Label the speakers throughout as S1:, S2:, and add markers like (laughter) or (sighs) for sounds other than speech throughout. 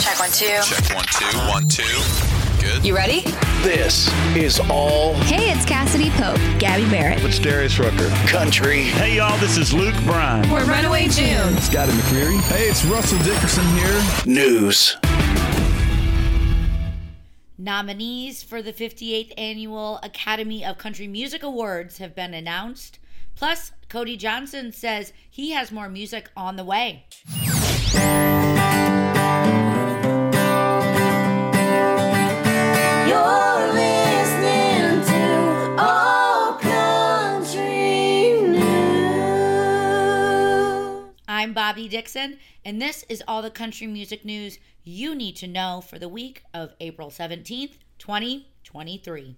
S1: Check one, two.
S2: Check one, two, one, two. Good.
S1: You ready?
S3: This is all
S4: Hey, it's Cassadee Pope, Gabby Barrett.
S5: It's Darius Rucker.
S3: country.
S6: Hey, y'all, this is Luke Bryan.
S1: We're Runaway June.
S5: Scotty McCreery. Hey, it's Russell Dickerson here.
S3: News.
S7: Nominees for the 58th Annual Academy of Country Music Awards have been announced. Plus, Cody Johnson says he has more music on the way. I'm Bobby Dixon, and this is all the country music news you need to know for the week of April 17th, 2023.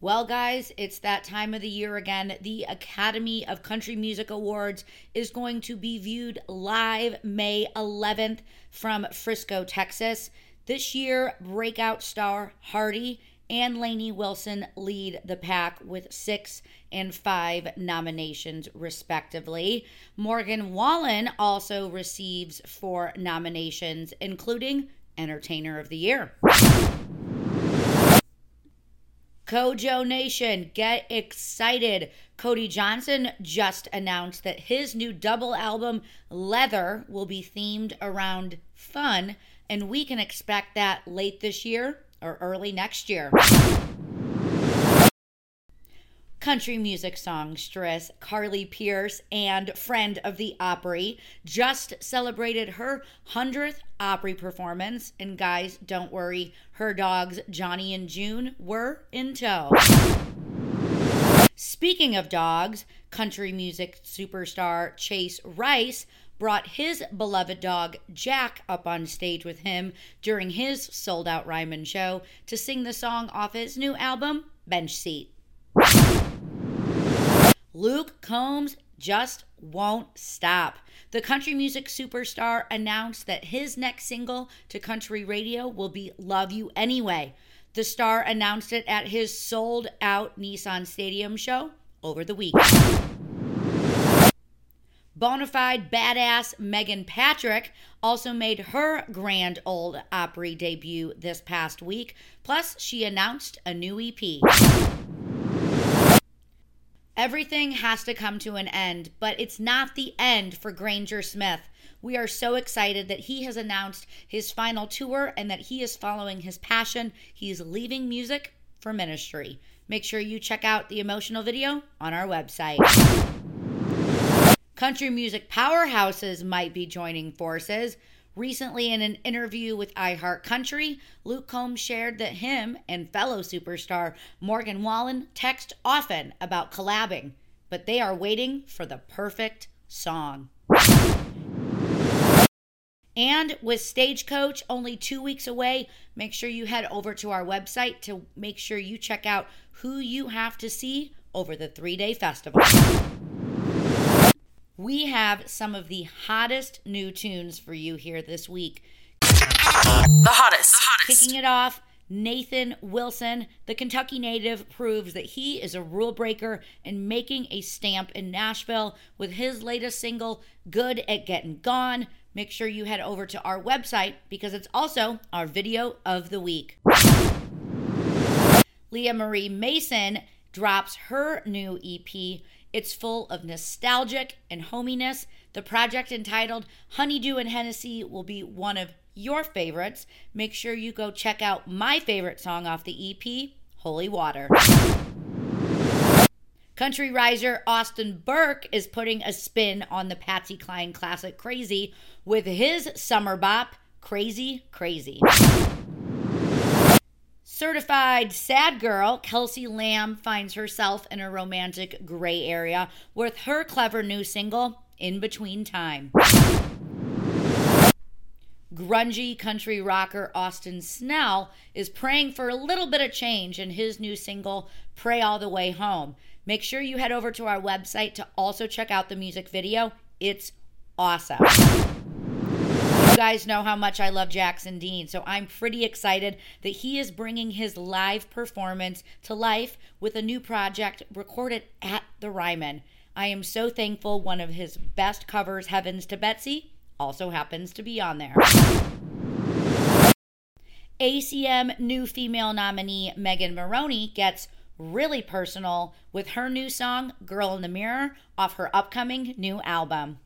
S7: Well, guys, it's that time of the year again. The Academy of Country Music Awards is going to be viewed live May 11th from Frisco, Texas. This year, breakout star Hardy and Lainey Wilson lead the pack with six and five nominations, respectively. Morgan Wallen also receives four nominations, including Entertainer of the Year. CoJo Nation, get excited. Cody Johnson just announced that his new double album, Leather, will be themed around fun, and we can expect that late this year or early next year. Country music songstress Carly Pearce and friend of the Opry just celebrated her 100th Opry performance. And guys, don't worry, her dogs Johnny and June were in tow. Speaking of dogs, country music superstar Chase Rice brought his beloved dog Jack up on stage with him during his sold out Ryman show to sing the song off his new album, Bench Seat. Luke Combs just won't stop. The country music superstar announced that his next single to country radio will be Love You Anyway. The star announced it at his sold out Nissan Stadium show over the weekend. Bonafide badass Meghan Patrick also made her grand old Opry debut this past week. Plus, she announced a new EP. Everything has to come to an end, but it's not the end for Granger Smith. We are so excited that he has announced his final tour and that he is following his passion. He is leaving music for ministry. Make sure you check out the emotional video on our website. Country music powerhouses might be joining forces. Recently, in an interview with iHeart Country, Luke Combs shared that him and fellow superstar Morgan Wallen text often about collabing, but they are waiting for the perfect song. And with Stagecoach only two weeks away, make sure you head over to our website to make sure you check out who you have to see over the three day festival. We have some of the hottest new tunes for you here this week.
S1: The hottest. hottest.
S7: Kicking it off, Nathan Wilson, the Kentucky native, proves that he is a rule breaker and making a stamp in Nashville with his latest single, Good at Getting Gone. Make sure you head over to our website because it's also our video of the week. Leah Marie Mason drops her new EP. It's full of nostalgic and hominess. The project entitled Honeydew and Hennessy will be one of your favorites. Make sure you go check out my favorite song off the EP, Holy Water. Country riser Austin Burke is putting a spin on the Patsy Cline classic Crazy with his summer bop, Crazy Crazy. Certified sad girl Kelsey Lamb finds herself in a romantic gray area with her clever new single, In Between Time. Grungy country rocker Austin Snell is praying for a little bit of change in his new single, Pray All the Way Home. Make sure you head over to our website to also check out the music video. It's awesome. You guys know how much I love Jackson Dean, so I'm pretty excited that he is bringing his live performance to life with a new project recorded at the Ryman. I am so thankful one of his best covers, Heavens to Betsy, also happens to be on there. ACM new female nominee Megan Moroney gets really personal with her new song Girl in the Mirror off her upcoming new album.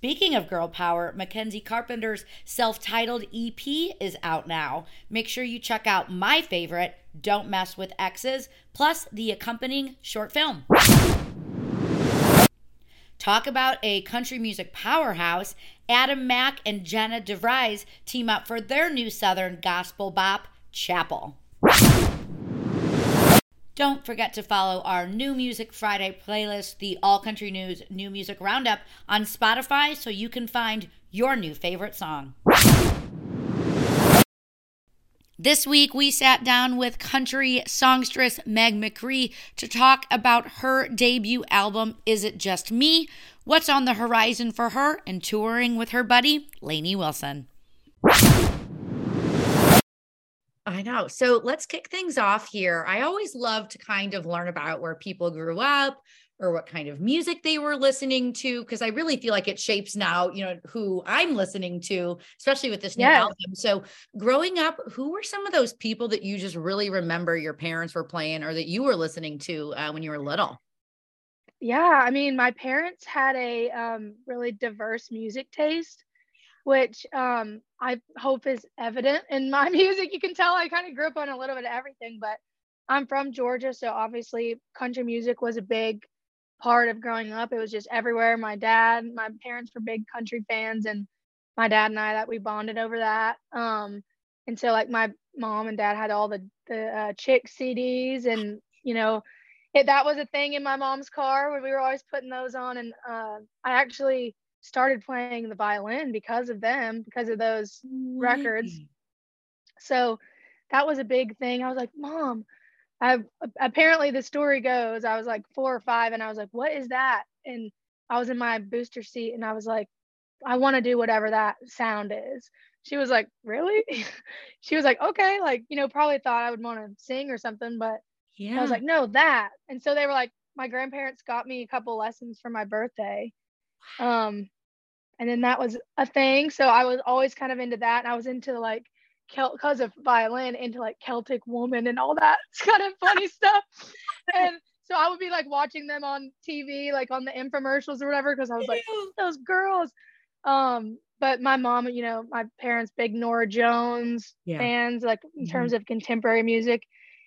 S7: Speaking of girl power, Mackenzie Carpenter's self titled EP is out now. Make sure you check out my favorite, Don't Mess with Exes, plus the accompanying short film. Talk about a country music powerhouse. Adam Mack and Jenna DeVries team up for their new Southern gospel bop, Chapel. Don't forget to follow our New Music Friday playlist, the All Country News New Music Roundup, on Spotify so you can find your new favorite song. This week, we sat down with country songstress Meg McRee to talk about her debut album, Is It Just Me? What's on the horizon for her, and touring with her buddy, Lainey Wilson.
S8: I know. So let's kick things off here. I always love to kind of learn about where people grew up or what kind of music they were listening to because I really feel like it shapes now, you know, who I'm listening to, especially with this new album. So growing up, who were some of those people that you just really remember your parents were playing or that you were listening to uh, when you were little?
S9: Yeah, I mean, my parents had a um, really diverse music taste, which um, I hope is evident in my (laughs) music. You can tell I kind of grew up on a little bit of everything, but I'm from Georgia, so obviously country music was a big part of growing up. It was just everywhere. My dad, my parents were big country fans, and my dad and I that we bonded over that. Um, and so like my mom and dad had all the the uh, chick CDs, and you know it, that was a thing in my mom's car when we were always putting those on and uh, i actually started playing the violin because of them because of those records so that was a big thing i was like mom i apparently the story goes i was like four or five and i was like what is that and i was in my booster seat and i was like i want to do whatever that sound is she was like really (laughs) she was like okay like you know probably thought i would want to sing or something but
S8: Yeah.
S9: I was like, no, that. And so they were like, my grandparents got me a couple lessons for my birthday. Um, and then that was a thing. So I was always kind of into that. And I was into like, because of violin, into like Celtic woman and all that (laughs) kind of funny (laughs) stuff. And so I would be like watching them on TV, like on the infomercials or whatever, because I was like, those girls. Um, but my mom, you know, my parents, big Norah Jones
S8: Yeah.
S9: fans, like in terms of contemporary music,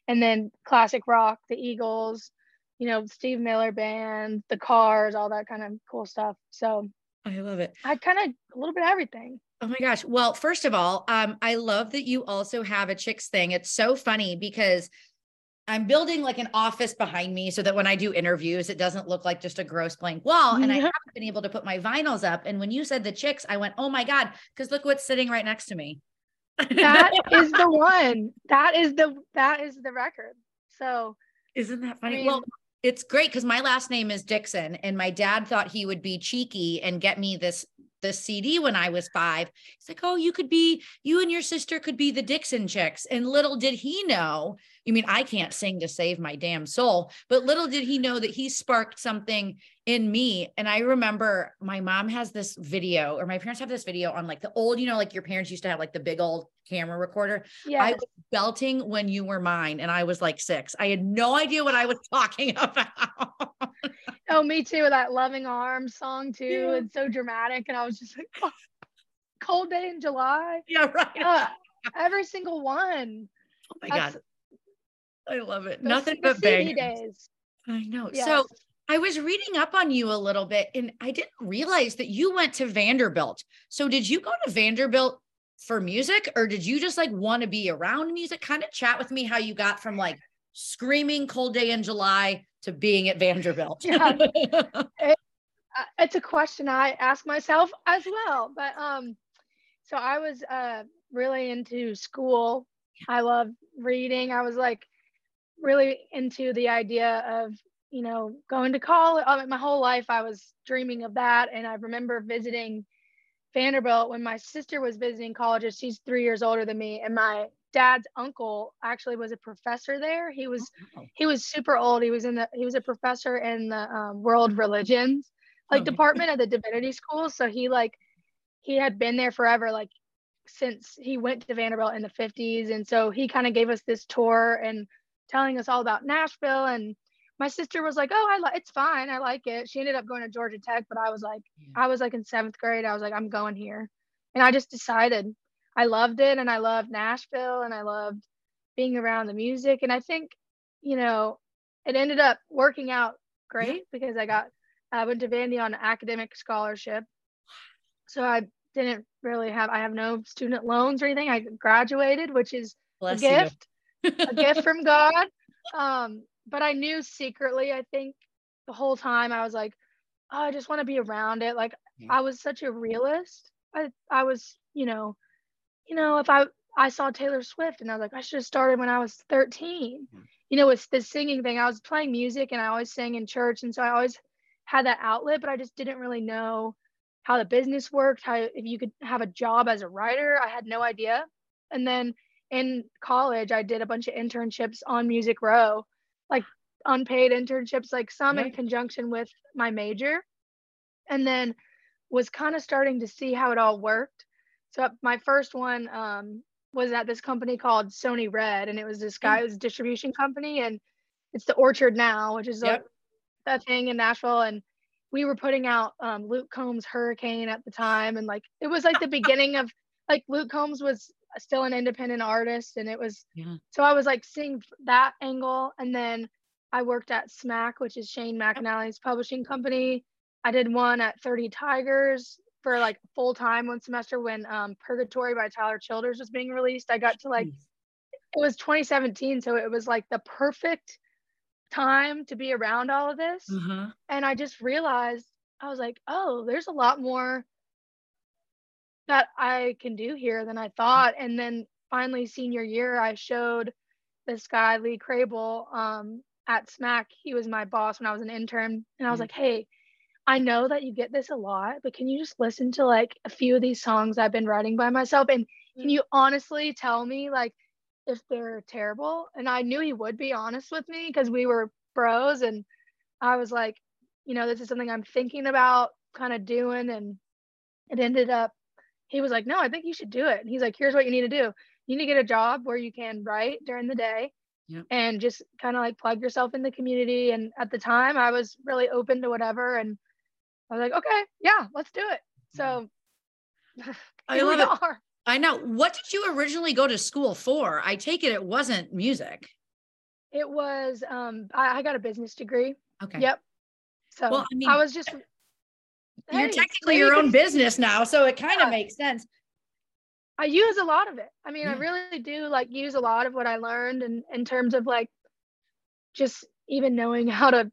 S9: and then classic rock, the Eagles, you know, Steve Miller Band, the Cars, all that kind of cool stuff. So
S8: I love it.
S9: I kind of a little bit of everything.
S8: Oh my gosh. Well, first of all, um, I love that you also have a chicks thing. It's so funny because I'm building like an office behind me so that when I do interviews, it doesn't look like just a gross blank wall. And I haven't been able to put my vinyls up. And when you said the chicks, I went, oh my God, because look what's sitting right next to me.
S9: That (laughs) is the one. That is the that is the record. So
S8: Isn't that funny?
S9: mean-
S8: well, it's great because my last name is Dixon, and my dad thought he would be cheeky and get me this this CD when I was five. He's like, "Oh, you could be you and your sister could be the Dixon chicks." And little did he know. you mean, I can't sing to save my damn soul, but little did he know that he sparked something in me. And I remember my mom has this video, or my parents have this video on like the old, you know, like your parents used to have like the big old camera recorder.
S9: Yeah.
S8: I was belting when you were mine, and I was like six. I had no idea what I was (laughs) talking about.
S9: Oh me too. That loving arms song too.
S8: Yeah.
S9: It's so dramatic, and I was just like, (laughs) oh, cold day in July.
S8: yeah, right.
S9: Uh, every single one.
S8: oh my
S9: That's
S8: god, I love it. Nothing but
S9: CD days.
S8: I know.
S9: Yes.
S8: So I was reading up on you a little bit, and I didn't realize that you went to Vanderbilt. So did you go to Vanderbilt for music, or did you just like want to be around music? Kind of chat with me how you got from like screaming cold day in July to being at Vanderbilt. (laughs)
S9: Yeah. (laughs) uh, it's a question I ask myself as well. But um, so I was uh really into school. I love reading. I was like really into the idea of you know going to college. I mean, my whole life I was dreaming of that, and I remember visiting Vanderbilt when my sister was visiting colleges. She's three years older than me, and my dad's uncle actually was a professor there. He was
S8: wow.
S9: he was super old. He was in the he was a professor in the um, world religions, like
S8: Okay.
S9: department at the divinity school. So he like he had been there forever, like since he went to Vanderbilt in the 50s. And so he kind of gave us this tour and telling us all about Nashville. And my sister was like, Oh, I like it's fine. I like it. She ended up going to Georgia Tech, but I was like, I was like in seventh grade. I was like, I'm going here. And I just decided I loved it and I loved Nashville and I loved being around the music. And I think, you know, it ended up working out great because I got I went to Vandy on an academic scholarship. So I didn't really have I have no student loans or anything. I graduated, which is
S8: Bless
S9: a gift, a gift from God. Um, but I knew secretly, I think the whole time I was like, oh, I just want to be around it. Like I was such a realist. I I was, you know, you know, if I I saw Taylor Swift and I was like, I should have started when I was 13. Hmm. You know, it's the singing thing. I was playing music and I always sang in church. And so I always had that outlet, but I just didn't really know how the business worked, how if you could have a job as a writer. I had no idea. And then in college, I did a bunch of internships on Music Row, like unpaid internships, like some in conjunction with my major. And then was kind of starting to see how it all worked. So my first one um, was at this company called Sony Red, and it was this guy's distribution company, and it's the Orchard now, which is
S8: Yep.
S9: a, a thing in Nashville. And we were putting out um, Luke Combs' Hurricane at the time, and like it was like the beginning of like Luke Combs was still an independent artist, and it was
S8: Yeah.
S9: so I was like seeing that angle, and then I worked at Smack, which is Shane McAnally's publishing company. I did one at 30 Tigers for like full time one semester when um, Purgatory by Tyler Childers was being released. I got to like it was 2017, so it was like the perfect time to be around all of this.
S8: Uh-huh.
S9: And I just realized I was like, oh, there's a lot more that I can do here than I thought. And then finally, senior year, I showed this guy, Lee Crable, um, at Smack. He was my boss when I was an intern. And I was
S8: Mm.
S9: like, hey, I know that you get this a lot, but can you just listen to like a few of these songs I've been writing by myself? And can mm. you honestly tell me like if they're terrible? And I knew he would be honest with me because we were bros. And I was like, you know, this is something I'm thinking about kind of doing. And it ended up, he was like, no, I think you should do it. And he's like, here's what you need to do. You need to get a job where you can write during the day
S8: Yep.
S9: and just kind of like plug yourself in the community. And at the time, I was really open to whatever. And I was like, okay, yeah, let's do it. So (laughs)
S8: I
S9: here we
S8: love it.
S9: are.
S8: I know. What did you originally go to school for? I take it it wasn't music.
S9: It was, um, I, I got a business degree.
S8: Okay.
S9: Yep. So
S8: Well, I mean,
S9: I was just,
S8: You're
S9: Hey,
S8: technically your own business now, so it kind of
S9: Yeah.
S8: makes sense.
S9: I use a lot of it. I mean, I really do like use a lot of what I learned and in terms of like just even knowing how to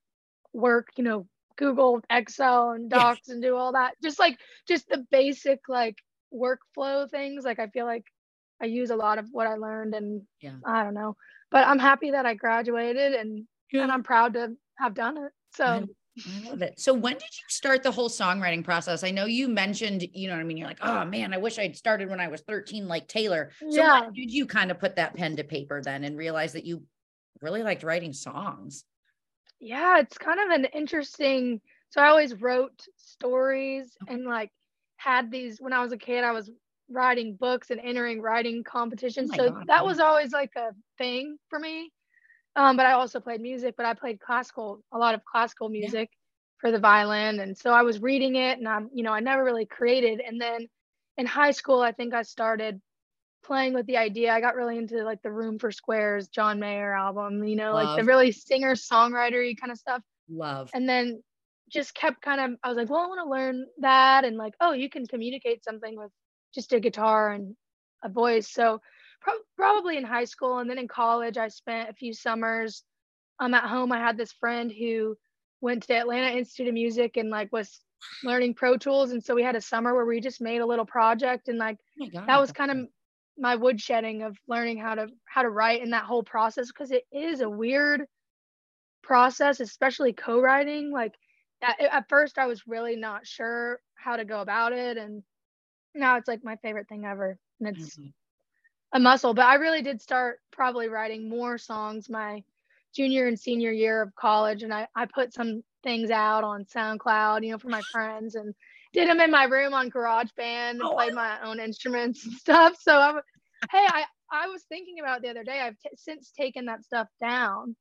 S9: work, you know, Google, Excel and. Docs and do all that. Just like just the basic like workflow things. Like I feel like I use a lot of what I learned and
S8: Yeah.
S9: I don't know. But I'm happy that I graduated and
S8: Yeah.
S9: and I'm proud to have done it. So
S8: I I love it. So when did you start the whole songwriting process? I know you mentioned, you know what I mean? You're like, oh man, I wish I'd started when I was 13 like Taylor. So
S9: Yeah.
S8: when did you kind of put that pen to paper then and realize that you really liked writing songs?
S9: Yeah it's kind of an interesting so i always wrote stories and like had these when i was a kid i was writing books and entering writing competitions
S8: my
S9: so
S8: God,
S9: that
S8: yeah.
S9: was always like a thing for me. Um, but i also played music but i played classical a lot of classical music for the violin and so i was reading it and i'm you know i never really created and then in high school i think i started playing with the idea. I got really into like the Room for Squares John Mayer album, you know, like the really singer songwriter kind of stuff.
S8: Love.
S9: And then just kept kind of I was like, well, I want to learn that and like, oh, you can communicate something with just a guitar and a voice. So pro- probably in high school and then in college I spent a few summers um at home I had this friend who went to the Atlanta Institute of Music and like was learning Pro Tools and so we had a summer where we just made a little project and like
S8: Oh God,
S9: that was kind of my woodshedding of learning how to how to write in that whole process because it is a weird process especially co-writing like at, at first i was really not sure how to go about it and now it's like my favorite thing ever and it's
S8: Mhm.
S9: a muscle but i really did start probably writing more songs my junior and senior year of college and i, I put some things out on SoundCloud, you know, for my (laughs) friends and did them in my room on GarageBand and
S8: Oh,
S9: played my own instruments and (laughs) stuff. So I'm, hey, I, I was thinking about the other day. I've t- since taken that stuff down,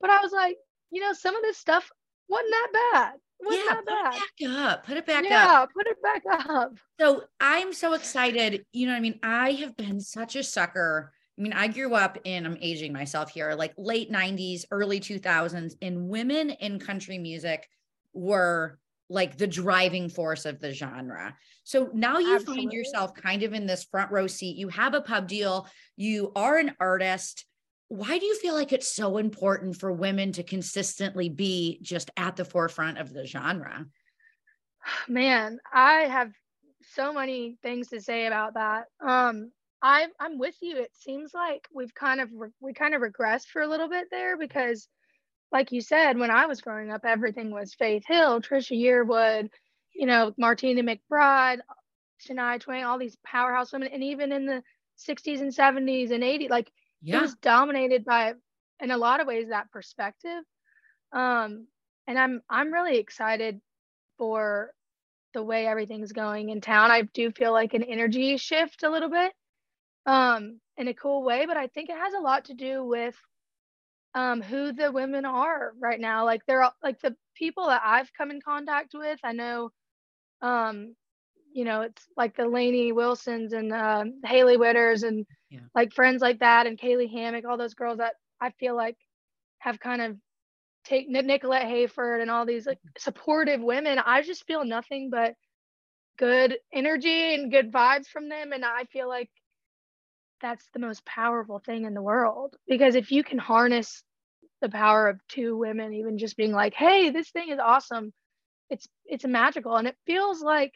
S9: but I was like, you know, some of this stuff wasn't that bad. Wasn't
S8: yeah,
S9: that
S8: put it back up. Put it back up.
S9: yeah, put it back up.
S8: So I'm so excited. You know what I mean? I have been such a sucker. I mean, I grew up in, I'm aging myself here, like late 90s, early 2000s, and women in country music were like the driving force of the genre. So now you find yourself kind of in this front row seat. You have a pub deal, you are an artist. Why do you feel like it's so important for women to consistently be just at the forefront of the genre? (sighs)
S9: Man, I have so many things to say about that. Um, I'm I'm with you. It seems like we've kind of re- we kind of regressed for a little bit there because, like you said, when I was growing up, everything was Faith Hill, Trisha Yearwood, you know, Martina McBride, Shania Twain, all these powerhouse women, and even in the 60s and 70s and 80s, like it was dominated by, in a lot of ways, that perspective. Um, and I'm I'm really excited for the way everything's going in town. I do feel like an energy shift a little bit um in a cool way, but I think it has a lot to do with um who the women are right now. Like they're all- like the people that I've come in contact with. I know um you know, it's like the Lainey Wilsons and um Hailey Whitters and
S8: Yeah.
S9: like friends like that and Kaylee Hammack, all those girls that I feel like have kind of take Nicolette Hayford and all these like supportive women. I just feel nothing but good energy and good vibes from them. And I feel like that's the most powerful thing in the world because if you can harness the power of two women, even just being like, hey, this thing is awesome, it's it's magical. And it feels like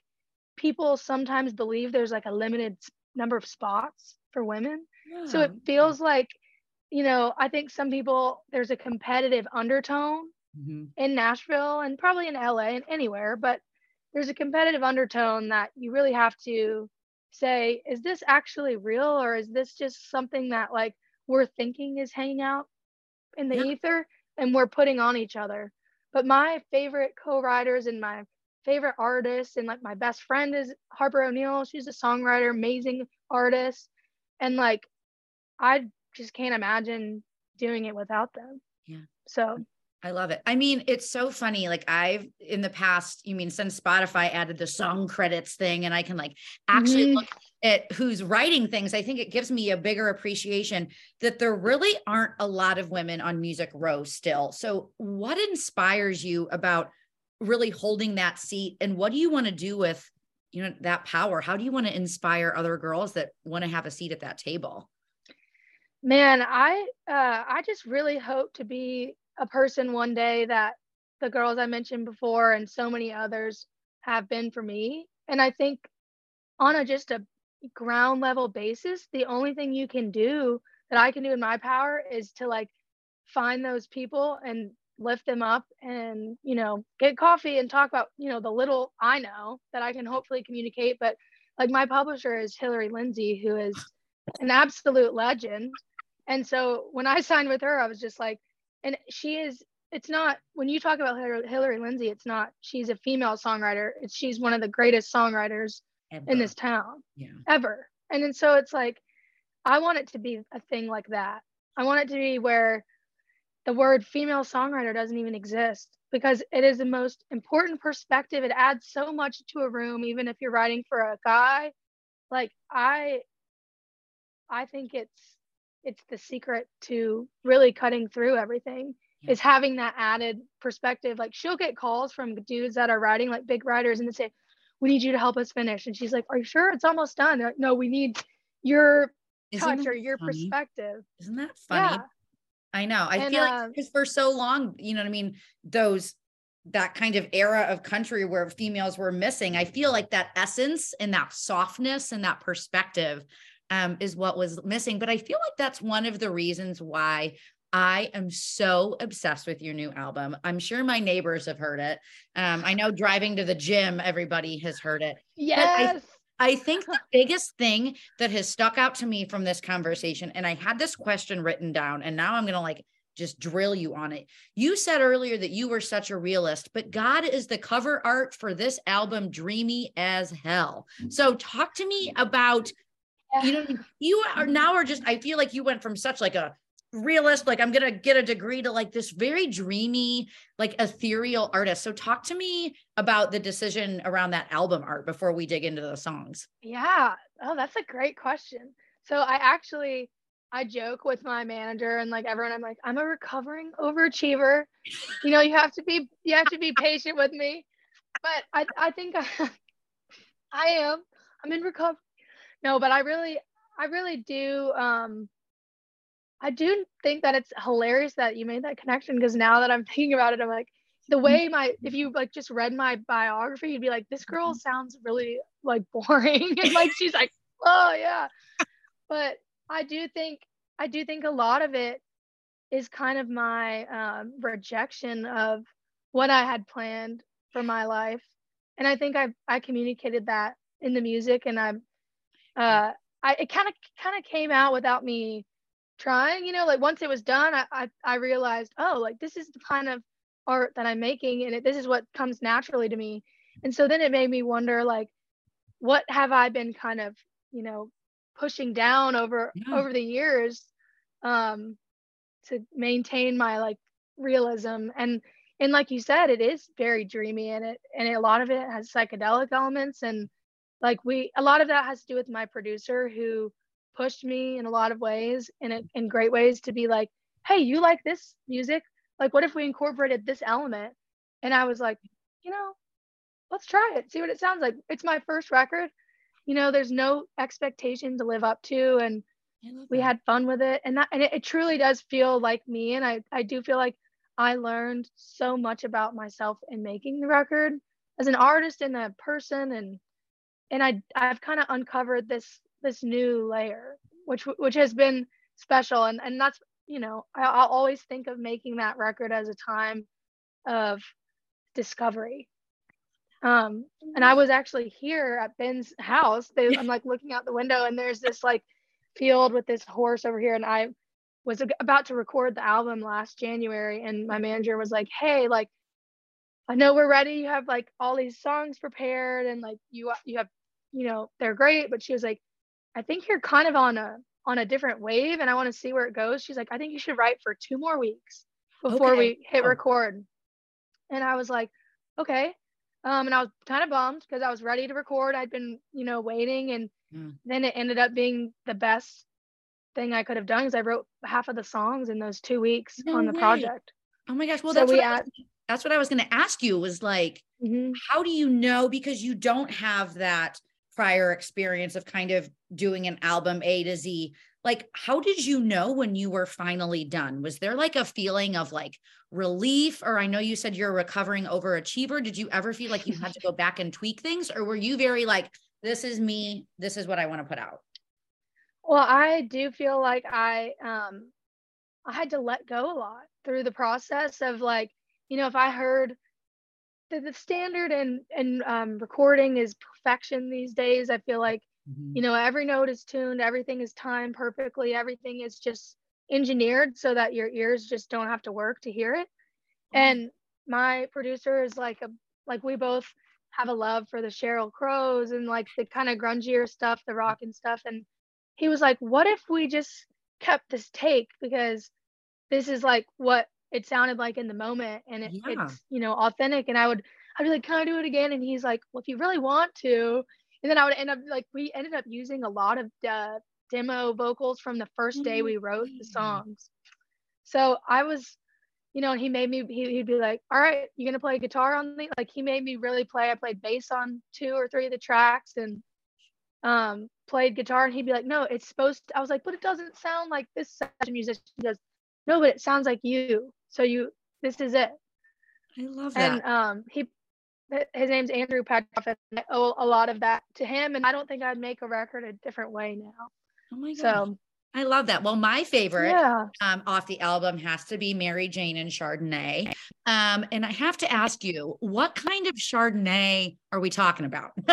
S9: people sometimes believe there's like a limited number of spots for women. So it feels like, you know, I think some people there's a competitive undertone
S8: Mhm.
S9: in Nashville and probably in LA and anywhere, but there's a competitive undertone that you really have to say, is this actually real or is this just something that like we're thinking is hanging out in the
S8: Yeah.
S9: ether and we're putting on each other? But my favorite co-writers and my favorite artists and like my best friend is Harper O'Neill. She's a songwriter, amazing artist. And like I just can't imagine doing it without them.
S8: Yeah.
S9: So
S8: I love it. I mean, it's so funny. Like I've in the past, you mean since Spotify added the song credits thing and I can like actually
S9: Mhm.
S8: look at who's writing things, I think it gives me a bigger appreciation that there really aren't a lot of women on Music Row still. So what inspires you about really holding that seat and what do you want to do with you know that power? How do you want to inspire other girls that want to have a seat at that table?
S9: Man, I uh I just really hope to be a person one day that the girls I mentioned before and so many others have been for me. And I think on a just a ground level basis, the only thing you can do that I can do in my power is to like find those people and lift them up and, you know, get coffee and talk about, you know, the little I know that I can hopefully communicate. But like my publisher is Hillary Lindsey, who is an absolute legend. And so when I signed with her, I was just like, and she is, it's not, when you talk about Hillary, Lindsey, it's not, she's a female songwriter. It's, she's one of the greatest songwriters in this town
S8: Yeah.
S9: ever. And then so it's like, I want it to be a thing like that. I want it to be where the word female songwriter doesn't even exist because it is the most important perspective. It adds so much to a room, even if you're writing for a guy. Like I, I think it's it's the secret to really cutting through everything
S8: Yeah.
S9: is having that added perspective. Like she'll get calls from dudes that are writing like big writers and they say, "We need you to help us finish," and she's like, "Are you sure it's almost done?" They're like, no, we need your
S8: Isn't
S9: touch or your
S8: funny?
S9: perspective.
S8: Isn't that funny?
S9: Yeah.
S8: I know. I
S9: And,
S8: feel like
S9: uh,
S8: because for so long, you know what I mean? Those that kind of era of country where females were missing. I feel like that essence and that softness and that perspective um, is what was missing. But I feel like that's one of the reasons why I am so obsessed with your new album. I'm sure my neighbors have heard it. Um, I know driving to the gym, everybody has heard it. I-
S9: Yes.
S8: I think the (laughs) biggest thing that has stuck out to me from this conversation, and I had this question written down, and now I'm going to like just drill you on it. You said earlier that you were such a realist, but God is the cover art for this album, dreamy as hell. So talk to me about, you know, you are now are just, I feel like you went from such like a realist, like I'm gonna get a degree to like this very dreamy, like ethereal artist. So talk to me about the decision around that album art before we dig into the songs.
S9: Yeah. Oh, that's a great question. So I actually I joke with my manager and like everyone, I'm like, I'm a recovering overachiever. You know, you have to be you have to be patient with me. But I I think I, (laughs) I am. I'm in recovery. No, but I really I really do um I do think that it's hilarious that you made that connection because now that I'm (laughs) thinking about it, I'm like, the way my if you like just read my biography, you'd be like, this girl sounds really like (laughs) boring. and like she's like, oh yeah. (laughs) But I do think I do think a lot of it is kind of my um, rejection of what I had planned for my life, and I think I I communicated that in the music, and I'm uh, I it kind of kind of came out without me trying, you know, like once it was done, I I, I realized oh like this is the kind of art that I'm making, and it, this is what comes naturally to me, and so then it made me wonder like what have I been kind of you know pushing down over
S8: Yeah.
S9: over the years um to maintain my like realism and and like you said it is very dreamy and it and a lot of it has psychedelic elements and like we a lot of that has to do with my producer who pushed me in a lot of ways in a, in great ways to be like hey you like this music? Like what if we incorporated this element? And i was like you know let's try it see what it sounds like. It's my first record you know there's no expectation to live up to and we had fun with it. And that and it, it truly does feel like me and i i do feel like i learned so much about myself in making the record as an artist and a person and and i i've kind of uncovered this this new layer which which has been special. And and that's you know I, i'll always think of making that record as a time of discovery. Um and i was actually here at ben's house. They, i'm like looking out the window and there's this like field with this horse over here. And i was about to record the album last january and my manager was like hey like i know we're ready. You have like all these songs prepared and like you you have you know they're great but she was like i think you're kind of on a on a different wave and i want to see where it goes she's like i think you should write for two more weeks before
S8: Okay.
S9: we hit
S8: Oh.
S9: record and i was like okay um, and I was kind of bummed because I was ready to record. I'd been, you know, waiting, and
S8: Mm.
S9: then it ended up being the best thing I could have done because I wrote half of the songs in those two weeks
S8: No
S9: on the
S8: way.
S9: project.
S8: Oh my gosh. Well,
S9: So
S8: that's,
S9: we
S8: what I was, that's what I was going to ask you was like,
S9: Mhm.
S8: how do you know? Because you don't have that prior experience of kind of doing an album A to Z. Like, how did you know when you were finally done? Was there like a feeling of like relief? Or I know you said you're a recovering overachiever. Did you ever feel like you had to go back and tweak things? Or were you very like, this is me, this is what I want to put out?
S9: Well, I do feel like I um I had to let go a lot through the process of like, you know, if I heard the, the standard and and um, recording is perfection these days. I feel like you know every note is tuned, everything is timed perfectly, everything is just engineered so that your ears just don't have to work to hear it. And my producer is like a like we both have a love for the Sheryl Crows and like the kind of grungier stuff, the rock and stuff. And he was like, "What if we just kept this take because this is like what it sounded like in the moment and it,
S8: Yeah.
S9: it's you know authentic." And I would I'd be like, "Can I do it again?" And he's like, "Well, if you really want to." And then I would end up like we ended up using a lot of uh, demo vocals from the first day we wrote the songs. So I was, you know, he made me. He, he'd be like, "All right, you're gonna play guitar on the?" Like he made me really play. I played bass on two or three of the tracks and um played guitar. And he'd be like, "No, it's supposed." To, I was like, "But it doesn't sound like this." Such a musician He goes, "No, but it sounds like you. So you, this is it."
S8: I love that.
S9: And um, he, his name's Andrew Petroff, and I owe a lot of that to him. And I don't think I'd make a record a different way now.
S8: oh my god.
S9: So
S8: I love that. Well, my favorite
S9: yeah,
S8: um, off the album has to be Mary Jane and Chardonnay. Um, and I have to ask you, what kind of Chardonnay are we talking about? (laughs)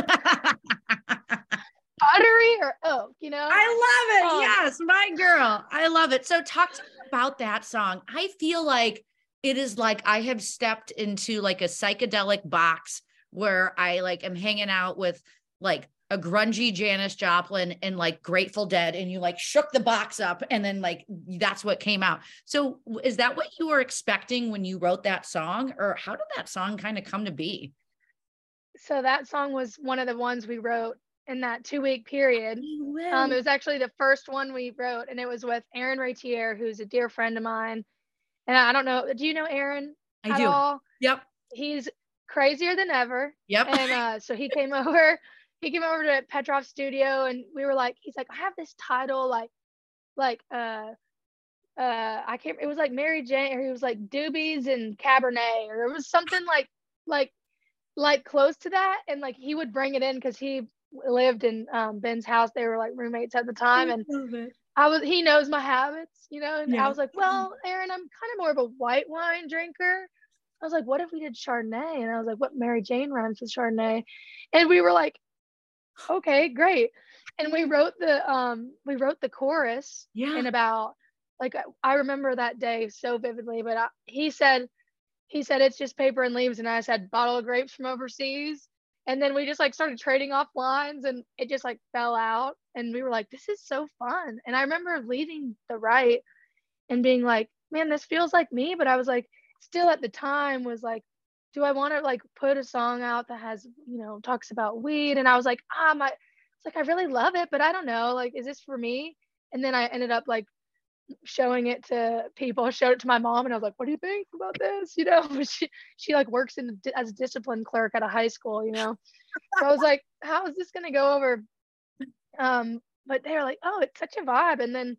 S9: pottery or oak, you know.
S8: I love it.
S9: Um,
S8: yes, my girl. I love it. So talk about that song? I feel like it is like I have stepped into like a psychedelic box where I like am hanging out with like a grungy Janis Joplin and like Grateful Dead, and you like shook the box up, and then like that's what came out. So, is that what you were expecting when you wrote that song, or how did that song kind of come to be?
S9: So that song was one of the ones we wrote in that two week period. Um, it was actually the first one we wrote, and it was with Aaron Ratier, who's a dear friend of mine. And I don't know, do you know Aaron?
S8: I
S9: at
S8: do.
S9: All?
S8: Yep.
S9: He's crazier than ever.
S8: Yep.
S9: And uh, so he came (laughs) over, he came over to Petroff studio and we were like, he's like, I have this title, like, like, uh, uh, I can't, it was like Mary Jane, or he was like Doobies and Cabernet, or it was something like, like, like close to that. And like he would bring it in because he lived in um, Ben's house. They were like roommates at the time. And I was, he knows my habits, you know, and
S8: Yeah.
S9: I was like, well, Aaron, I'm kind of more of a white wine drinker. I was like, what if we did Chardonnay? And I was like, what Mary Jane rhymes with Chardonnay? And we were like, okay, great. And we wrote the um we wrote the chorus
S8: Yeah.
S9: in about like I- remember that day so vividly. But I, he said he said it's just paper and leaves, and I said bottle of grapes from overseas. And then we just like started trading off lines, and it just like fell out. And we were like, this is so fun. And I remember leaving the right and being like, man, this feels like me. But I was like, still at the time was like, do I want to like put a song out that has, you know, talks about weed? And I was like, ah, my, it's like, I really love it, but I don't know, like, is this for me? And then I ended up like showing it to people, (laughs) showed it to my mom, and I was like, what do you think about this? You know, (laughs) she, she like works in as a discipline clerk at a high school, you know? so I was like, how is this going to go over? Um, but they were like, oh, it's such a vibe. And then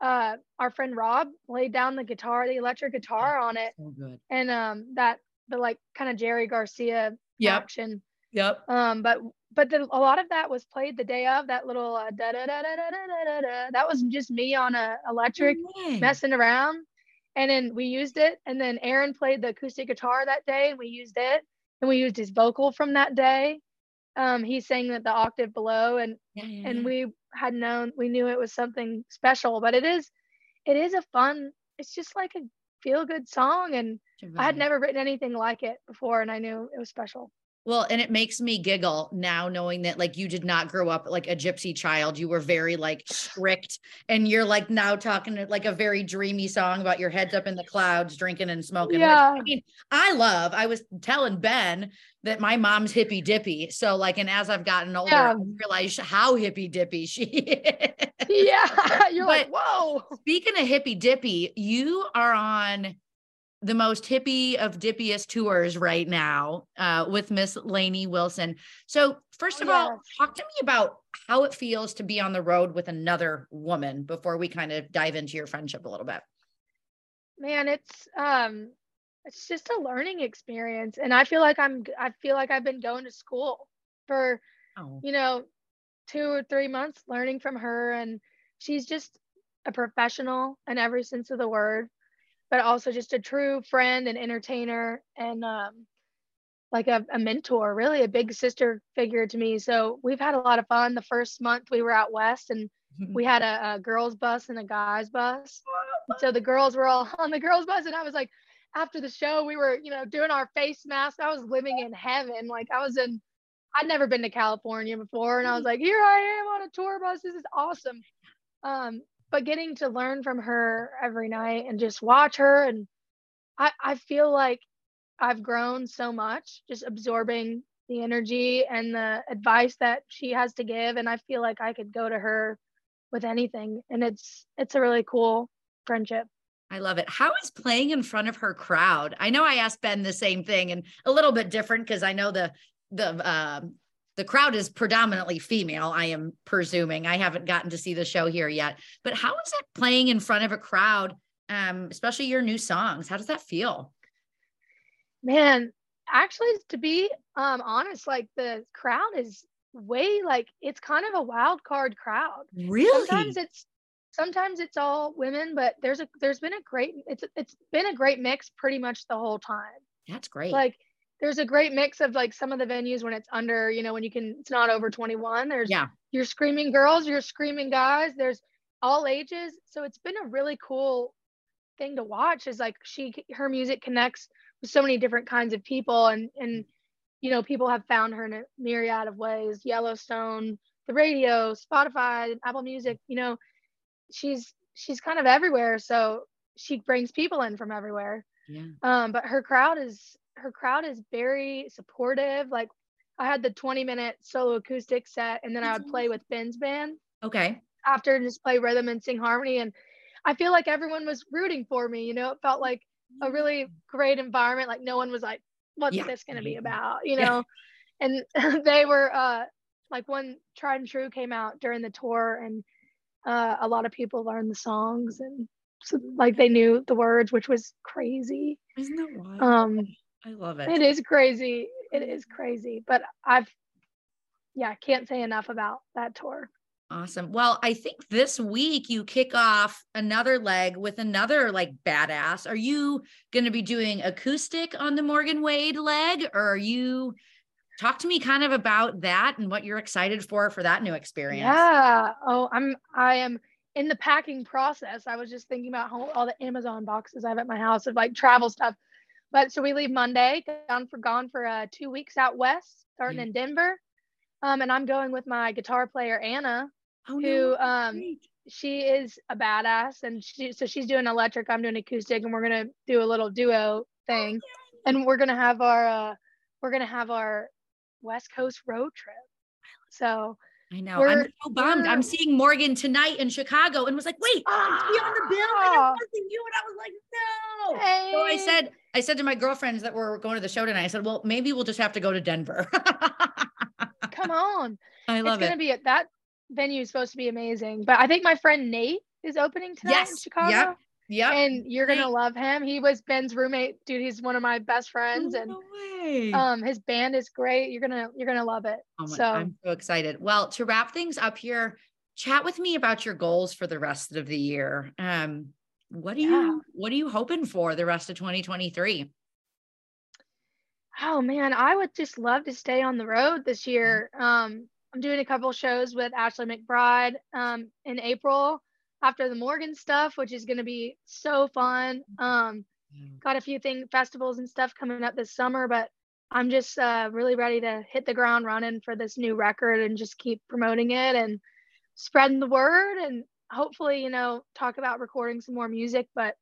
S9: uh, our friend Rob laid down the guitar, the electric guitar on it
S8: So good.
S9: and um that the like kind of Jerry Garcia
S8: Yep.
S9: action.
S8: Yep.
S9: Um, but but the, a lot of that was played the day of that little uh, da da da da da da da da. That was just me on a electric
S8: way.
S9: messing around, and then we used it. And then Aaron played the acoustic guitar that day, and we used it. And we used his vocal from that day. Um, he sang at the octave below, and
S8: Yeah, yeah,
S9: and
S8: yeah.
S9: we had known we knew it was something special. But it is, it is a fun. It's just like a feel good song, and I had never written anything like it before, and I knew it was special.
S8: Well, and it makes me giggle now knowing that like you did not grow up like a gypsy child. You were very like strict and you're like now talking like a very dreamy song about your heads up in the clouds, drinking and smoking. which,
S9: Yeah.
S8: I mean, I love. I was telling Ben that my mom's hippy dippy. So like, and as I've gotten older,
S9: Yeah.
S8: I realized how hippy dippy she (laughs) is.
S9: Yeah, (laughs) you're like, whoa.
S8: Speaking of hippy dippy, you are on the most hippie of dippiest tours right now uh, with Miss Lainey Wilson. So, first
S9: Oh,
S8: of all, talk to me about how it feels to be on the road with another woman before we kind of dive into your friendship a little bit.
S9: Man, it's um it's just a learning experience. And I feel like I'm I feel like I've been going to school for,
S8: Oh,
S9: you know, two or three months learning from her. And she's just a professional in every sense of the word, but also just a true friend and entertainer and um like a, a mentor, really a big sister figure to me. So we've had a lot of fun. The first month we were out west and (laughs) we had a, a girls bus and a guys bus. And so the girls were all (laughs) on the girls bus and I was like after the show we were, you know, doing our face masks. I was living in heaven. Like I was in I'd never been to California before and I was like, here I am on a tour bus. This is awesome. Um but getting to learn from her every night and just watch her and I I feel like I've grown so much just absorbing the energy and the advice that she has to give and I feel like I could go to her with anything and it's it's a really cool friendship.
S8: I love it. How is playing in front of her crowd? I know I asked Ben the same thing and a little bit different because I know the the um the crowd is predominantly female, I am presuming. I haven't gotten to see the show here yet. But how is it playing in front of a crowd, um, especially your new songs? How does that feel?
S9: Man, actually to be um honest, like the crowd is way like it's kind of a wild card crowd.
S8: Really?
S9: Sometimes it's sometimes it's all women, but there's a there's been a great it's it's been a great mix pretty much the whole time.
S8: That's great.
S9: Like there's a great mix of like some of the venues when it's under, you know, when you can it's not over 21. There's
S8: yeah.
S9: you're screaming girls, you're screaming guys, there's all ages. So it's been a really cool thing to watch is like she her music connects with so many different kinds of people and and you know people have found her in a myriad of ways yellowstone the radio spotify apple music you know she's she's kind of everywhere so she brings people in from everywhere
S8: Yeah.
S9: um but her crowd is her crowd is very supportive like i had the 20 minute solo acoustic set and then i would play with ben's band
S8: Okay.
S9: after and just play rhythm and sing harmony and i feel like everyone was rooting for me you know it felt like a really great environment like no one was like what's
S8: Yeah.
S9: this going to be about you know? Yeah. and (laughs) they were uh like when tried and true came out during the tour and uh a lot of people learned the songs and so, like they knew the words which was crazy
S8: Isn't that wild?
S9: um
S8: I love it.
S9: it is crazy it is mm-hmm. crazy but i've yeah can't say enough about that tour
S8: Awesome. Well, I think this week you kick off another leg with another like badass. Are you going to be doing acoustic on the Morgan Wade leg or are you talk to me kind of about that and what you're excited for for that new experience?
S9: Yeah. Oh, I'm I am in the packing process. I was just thinking about how, all the Amazon boxes I have at my house of like travel stuff. But so we leave Monday, gone for gone for uh, two weeks out west, starting
S8: Yeah.
S9: in Denver. Um, and I'm going with my guitar player Anna.
S8: Oh,
S9: who,
S8: no,
S9: um. She is a badass, and she so she's doing electric. I'm doing acoustic, and we're gonna do a little duo thing. And we're gonna have our uh, we're gonna have our West Coast road trip. So
S8: I know. I'm so bummed. I'm seeing Morgan tonight in Chicago and was like, wait, is he on the bill? And it
S9: Ah.
S8: wasn't you. And I was like, no. So I said, I said to my girlfriends that were going to the show tonight, I said, well, maybe we'll just have to go to Denver. (laughs)
S9: come on.
S8: I love
S9: it's gonna be at that venue is supposed to be amazing. But I think my friend Nate is opening tonight in Chicago.
S8: Yep. Yep.
S9: And you're gonna love him. He was Ben's roommate, dude. He's one of my best friends,
S8: Oh,
S9: and
S8: no way.
S9: um, his band is great. You're gonna you're gonna love it.
S8: Oh my-
S9: so
S8: I'm so excited. Well, to wrap things up here, chat with me about your goals for the rest of the year. Um, what are
S9: Yeah.
S8: you what are you hoping for the rest of 2023?
S9: oh man, I would just love to stay on the road this year. Um, I'm doing a couple shows with Ashley McBryde um, in April after the Morgan stuff, which is gonna be so fun. Um, got a few thing festivals and stuff coming up this summer, but I'm just uh, really ready to hit the ground running for this new record and just keep promoting it and spreading the word and hopefully, you know, talk about recording some more music. But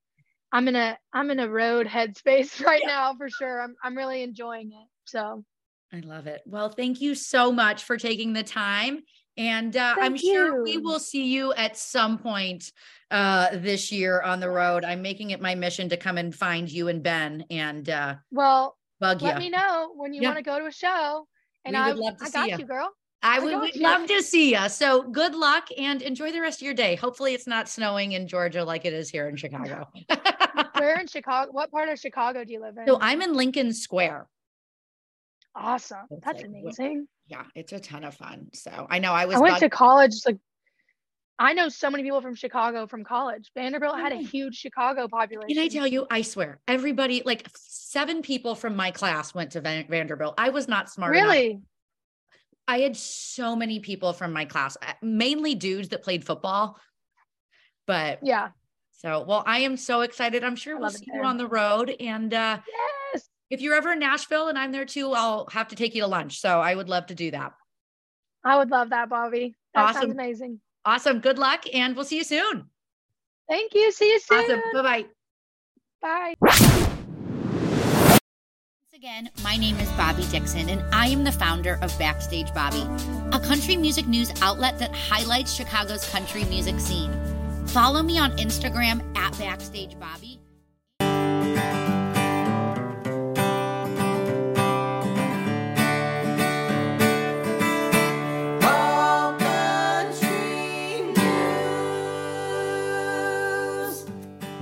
S9: I'm in a I'm in a road headspace (laughs) right now for sure. I'm I'm really enjoying it. So
S8: I love it. Well, thank you so much for taking the time. And uh, I'm sure we will see you at some point uh, this year on the road. I'm making it my mission to come and find you and Ben and uh,
S9: well,
S8: bug
S9: let
S8: you.
S9: me know when you
S8: Yeah.
S9: want to go to a show. And
S8: We
S9: I
S8: would love to
S9: I
S8: see
S9: got
S8: ya.
S9: you, girl.
S8: I
S9: I
S8: would, love to see you. So good luck and enjoy the rest of your day. Hopefully, it's not snowing in Georgia like it is here in Chicago. (laughs)
S9: Where in (laughs) Chicago? What part of Chicago do you live in?
S8: so I'm in Lincoln Square.
S9: awesome.
S8: It's
S9: That's
S8: like,
S9: amazing.
S8: Yeah, it's a ton of fun. So I know I was.
S9: I went to college. Like, I know so many people from Chicago from college. Vanderbilt had a huge Chicago population.
S8: Can I tell you? I swear, everybody, like seven people from my class went to Van- Vanderbilt. I was not smart. enough.
S9: Really?
S8: I had so many people from my class, uh, mainly dudes that played football. But
S9: Yeah.
S8: so, well, I am so excited. I'm sure
S9: I
S8: we'll see you on the road. And uh. If you're ever in Nashville and I'm there too, I'll have to take you to lunch. So I would love to do that.
S9: I would love that, Bobby. That
S8: Awesome.
S9: sounds amazing.
S8: Awesome. Good luck. And we'll see you soon.
S9: Thank you. See you soon.
S8: Awesome. Bye bye.
S9: Bye.
S7: Once again, my name is Bobby Dixon, and I am the founder of Backstage Bobby, a country music news outlet that highlights Chicago's country music scene. Follow me on Instagram at Backstage Bobby.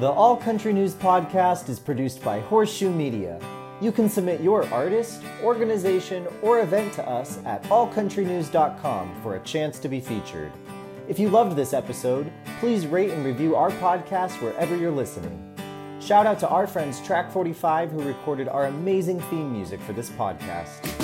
S10: The All Country News podcast is produced by Horseshoe Media. You can submit your artist, organization, or event to us at allcountrynews.com for a chance to be featured. If you loved this episode, please rate and review our podcast wherever you're listening. Shout out to our friends Track 45 who recorded our amazing theme music for this podcast.